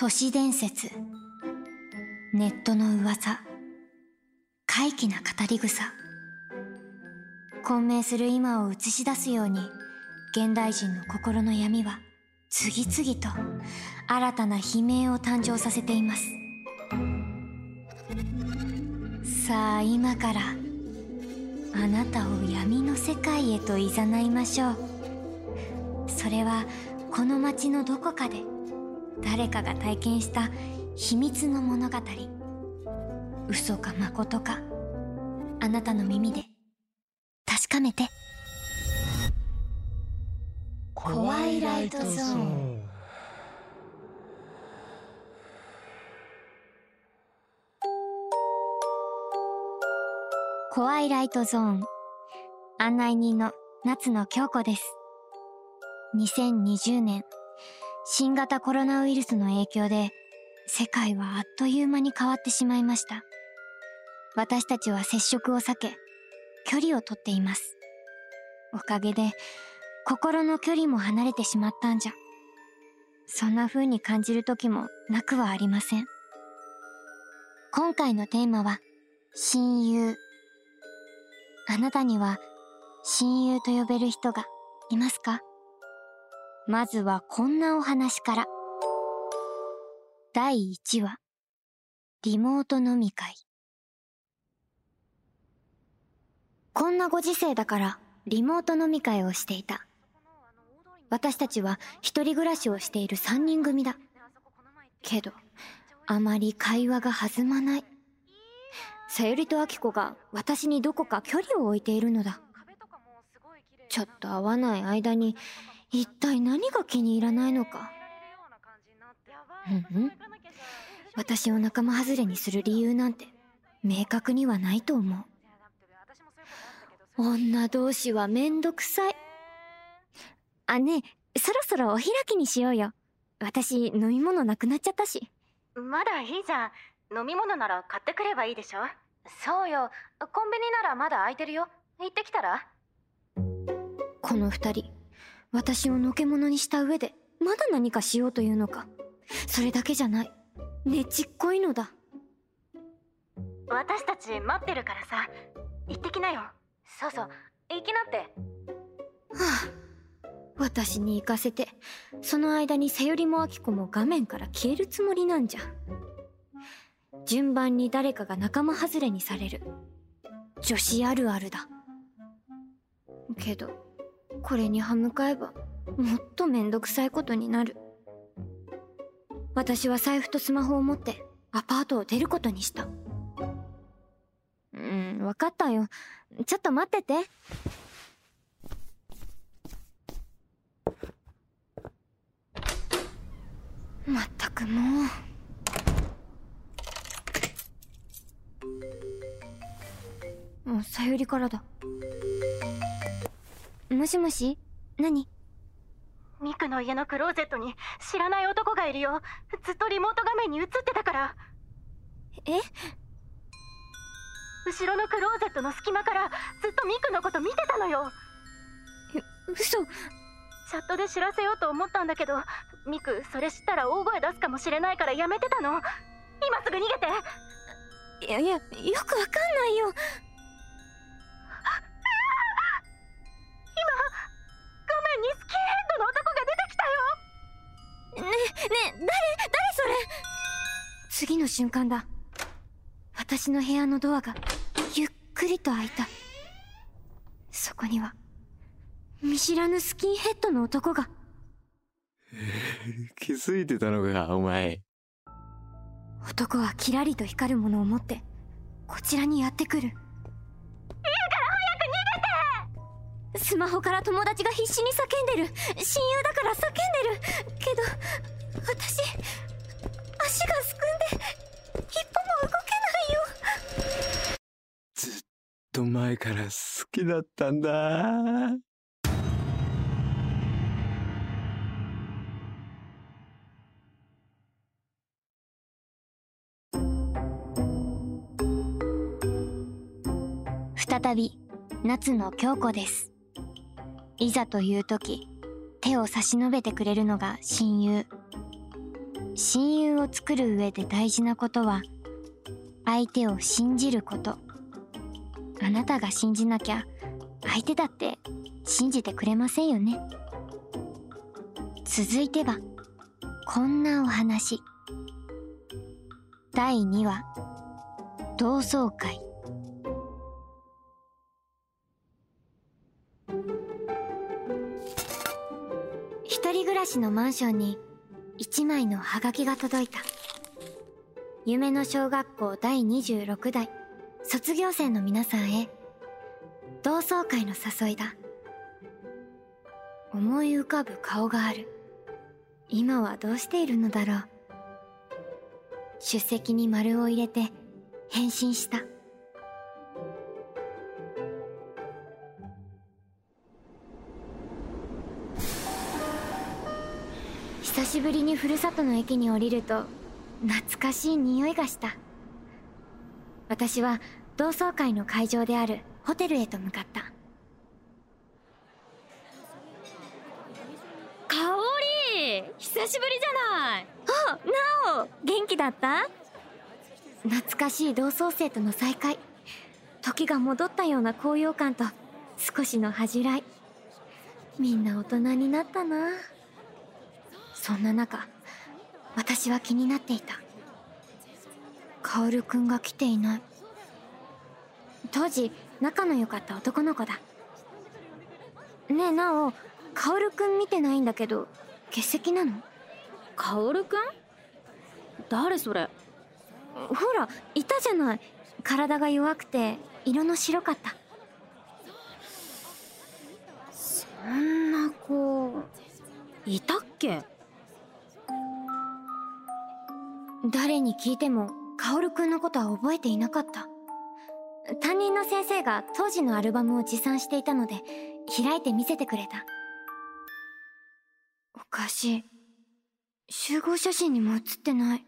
都市伝説。ネットの噂。怪奇な語り草。混迷する今を映し出すように現代人の心の闇は次々と新たな悲鳴を誕生させています。さあ今からあなたを闇の世界へと誘いましょう。それはこの街のどこかで誰かが体験した秘密の物語。嘘か誠か。あなたの耳で。確かめて。コワイライトゾーン。コワイライトゾーン。案内人の夏野京子です。2020年新型コロナウイルスの影響で世界はあっという間に変わってしまいました。私たちは接触を避け距離をとっています。おかげで心の距離も離れてしまったんじゃ。そんな風に感じる時もなくはありません。今回のテーマは親友。あなたには親友と呼べる人がいますか？まずはこんなお話から。第1話、リモート飲み会。こんなご時世だから、リモート飲み会をしていた。私たちは一人暮らしをしている3人組だ。けど、あまり会話が弾まない。さゆりとあきこが私にどこか距離を置いているのだ。ちょっと会わない間に一体何が気に入らないのか？うんうん。私を仲間外れにする理由なんて明確にはないと思う。女同士はめんどくさい。あ、ねえ、そろそろお開きにしようよ。私、飲み物なくなっちゃったし。まだいいじゃん飲み物なら買ってくればいいでしょ？そうよコンビニならまだ空いてるよ行ってきたら？この二人、私をのけ者にした上で、まだ何かしようというのか。それだけじゃない。ねちっこいのだ。私たち待ってるからさ行ってきなよそうそう行きなってはあ、私に行かせて、その間にさよりもあきこも画面から消えるつもりなんじゃ。順番に誰かが仲間外れにされる。女子あるあるだ。けど、これに歯向かえば、もっとめんどくさいことになる。私は財布とスマホを持って、アパートを出ることにした。うん、わかったよ。ちょっと待ってて。まったくもう。もうさゆりからだ。もしもし？何？ミクの家のクローゼットに知らない男がいるよ。ずっとリモート画面に映ってたから。え？後ろのクローゼットの隙間からずっとミクのこと見てたのよ。嘘。チャットで知らせようと思ったんだけどミクそれ知ったら大声出すかもしれないからやめてたの。今すぐ逃げて。いやいや、よくわかんないよ。次の瞬間だ。私の部屋のドアが、ゆっくりと開いた。そこには、見知らぬスキンヘッドの男が。気づいてたのか、お前。男はキラリと光るものを持って、こちらにやってくる。いいから早く逃げてスマホから友達が必死に叫んでる。親友だから叫んでる。けど、私、足がすくんで、一歩も動けないよ。ずっと前から好きだったんだ。再び夏の京子ですいざという時手を差し伸べてくれるのが親友親友を作る上で大事なことは相手を信じること。あなたが信じなきゃ相手だって信じてくれませんよね。続いてはこんなお話。第2話同窓会。一人暮らしのマンションに一枚のハガキが届いた。夢の小学校第26代。卒業生の皆さんへ。同窓会の誘いだ。思い浮かぶ顔がある。今はどうしているのだろう。出席に丸を入れて返信した。久しぶりにふるさとの駅に降りると懐かしい匂いがした。私は同窓会の会場であるホテルへと向かった。香り久しぶりじゃない。あなお元気だった？懐かしい同窓生との再会。時が戻ったような高揚感と少しの恥じらい。みんな大人になったなそんな中私は気になっていた。薫くんが来ていない。当時仲の良かった男の子だ。ねえなお薫くん見てないんだけど欠席なの？薫くん？誰それ？ほらいたじゃない。体が弱くて色の白かった。そんな子いたっけ？誰に聞いても薫くんのことは覚えていなかった。担任の先生が当時のアルバムを持参していたので開いて見せてくれた。おかしい。集合写真にも写ってない。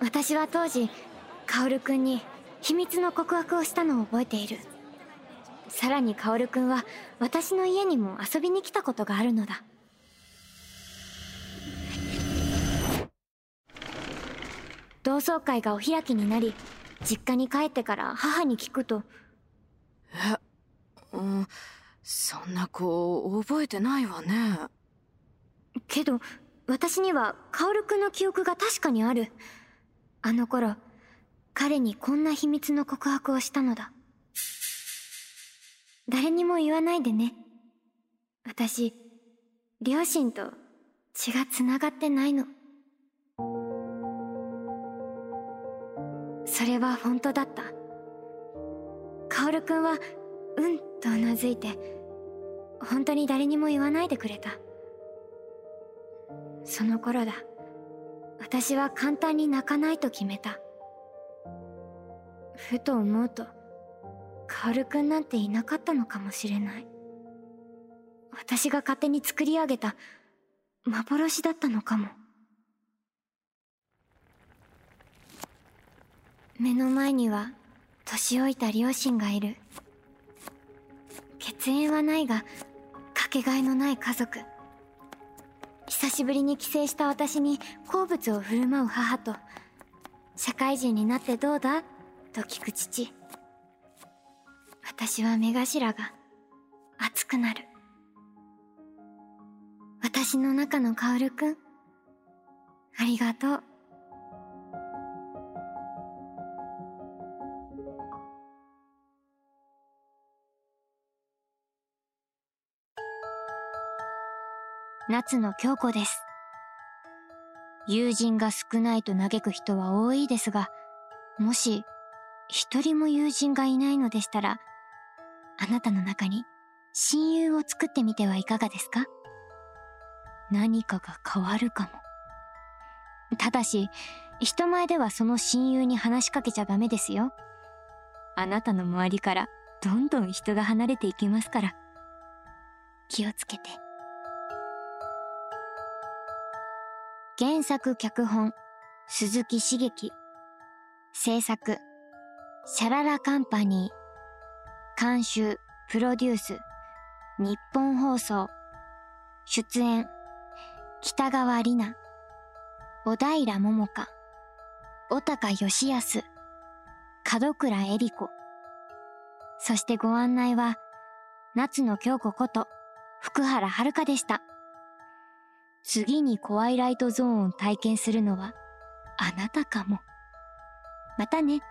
私は当時薫くんに秘密の告白をしたのを覚えている。さらに薫くんは私の家にも遊びに来たことがあるのだ。同窓会がお開きになり実家に帰ってから母に聞くとえうんそんな子覚えてないわね。けど私には薫くんの記憶が確かにある。あの頃彼にこんな秘密の告白をしたのだ。誰にも言わないでね。私両親と血がつながってないのそれは本当だった。薫くんはうんとうなずいて本当に誰にも言わないでくれた。その頃だ。私は簡単に泣かないと決めた。ふと思うと薫くんなんていなかったのかもしれない。私が勝手に作り上げた幻だったのかも。目の前には年老いた両親がいる。血縁はないがかけがえのない家族。久しぶりに帰省した私に好物を振る舞う母と社会人になってどうだ？と聞く父。私は目頭が熱くなる。私の中の薫くん？ありがとう。夏の京子です。友人が少ないと嘆く人は多いですが、もし一人も友人がいないのでしたら、あなたの中に親友を作ってみてはいかがですか？何かが変わるかも。ただし、人前ではその親友に話しかけちゃダメですよ。あなたの周りからどんどん人が離れていきますから。気をつけて。原作脚本鈴木茂樹。制作シャララカンパニー。監修プロデュース日本放送。出演北川里奈、小平桃香、小高義康、門倉恵里子。そしてご案内は、夏野京子こと福原遥でした。次にコアイライトゾーンを体験するのはあなたかも。またね。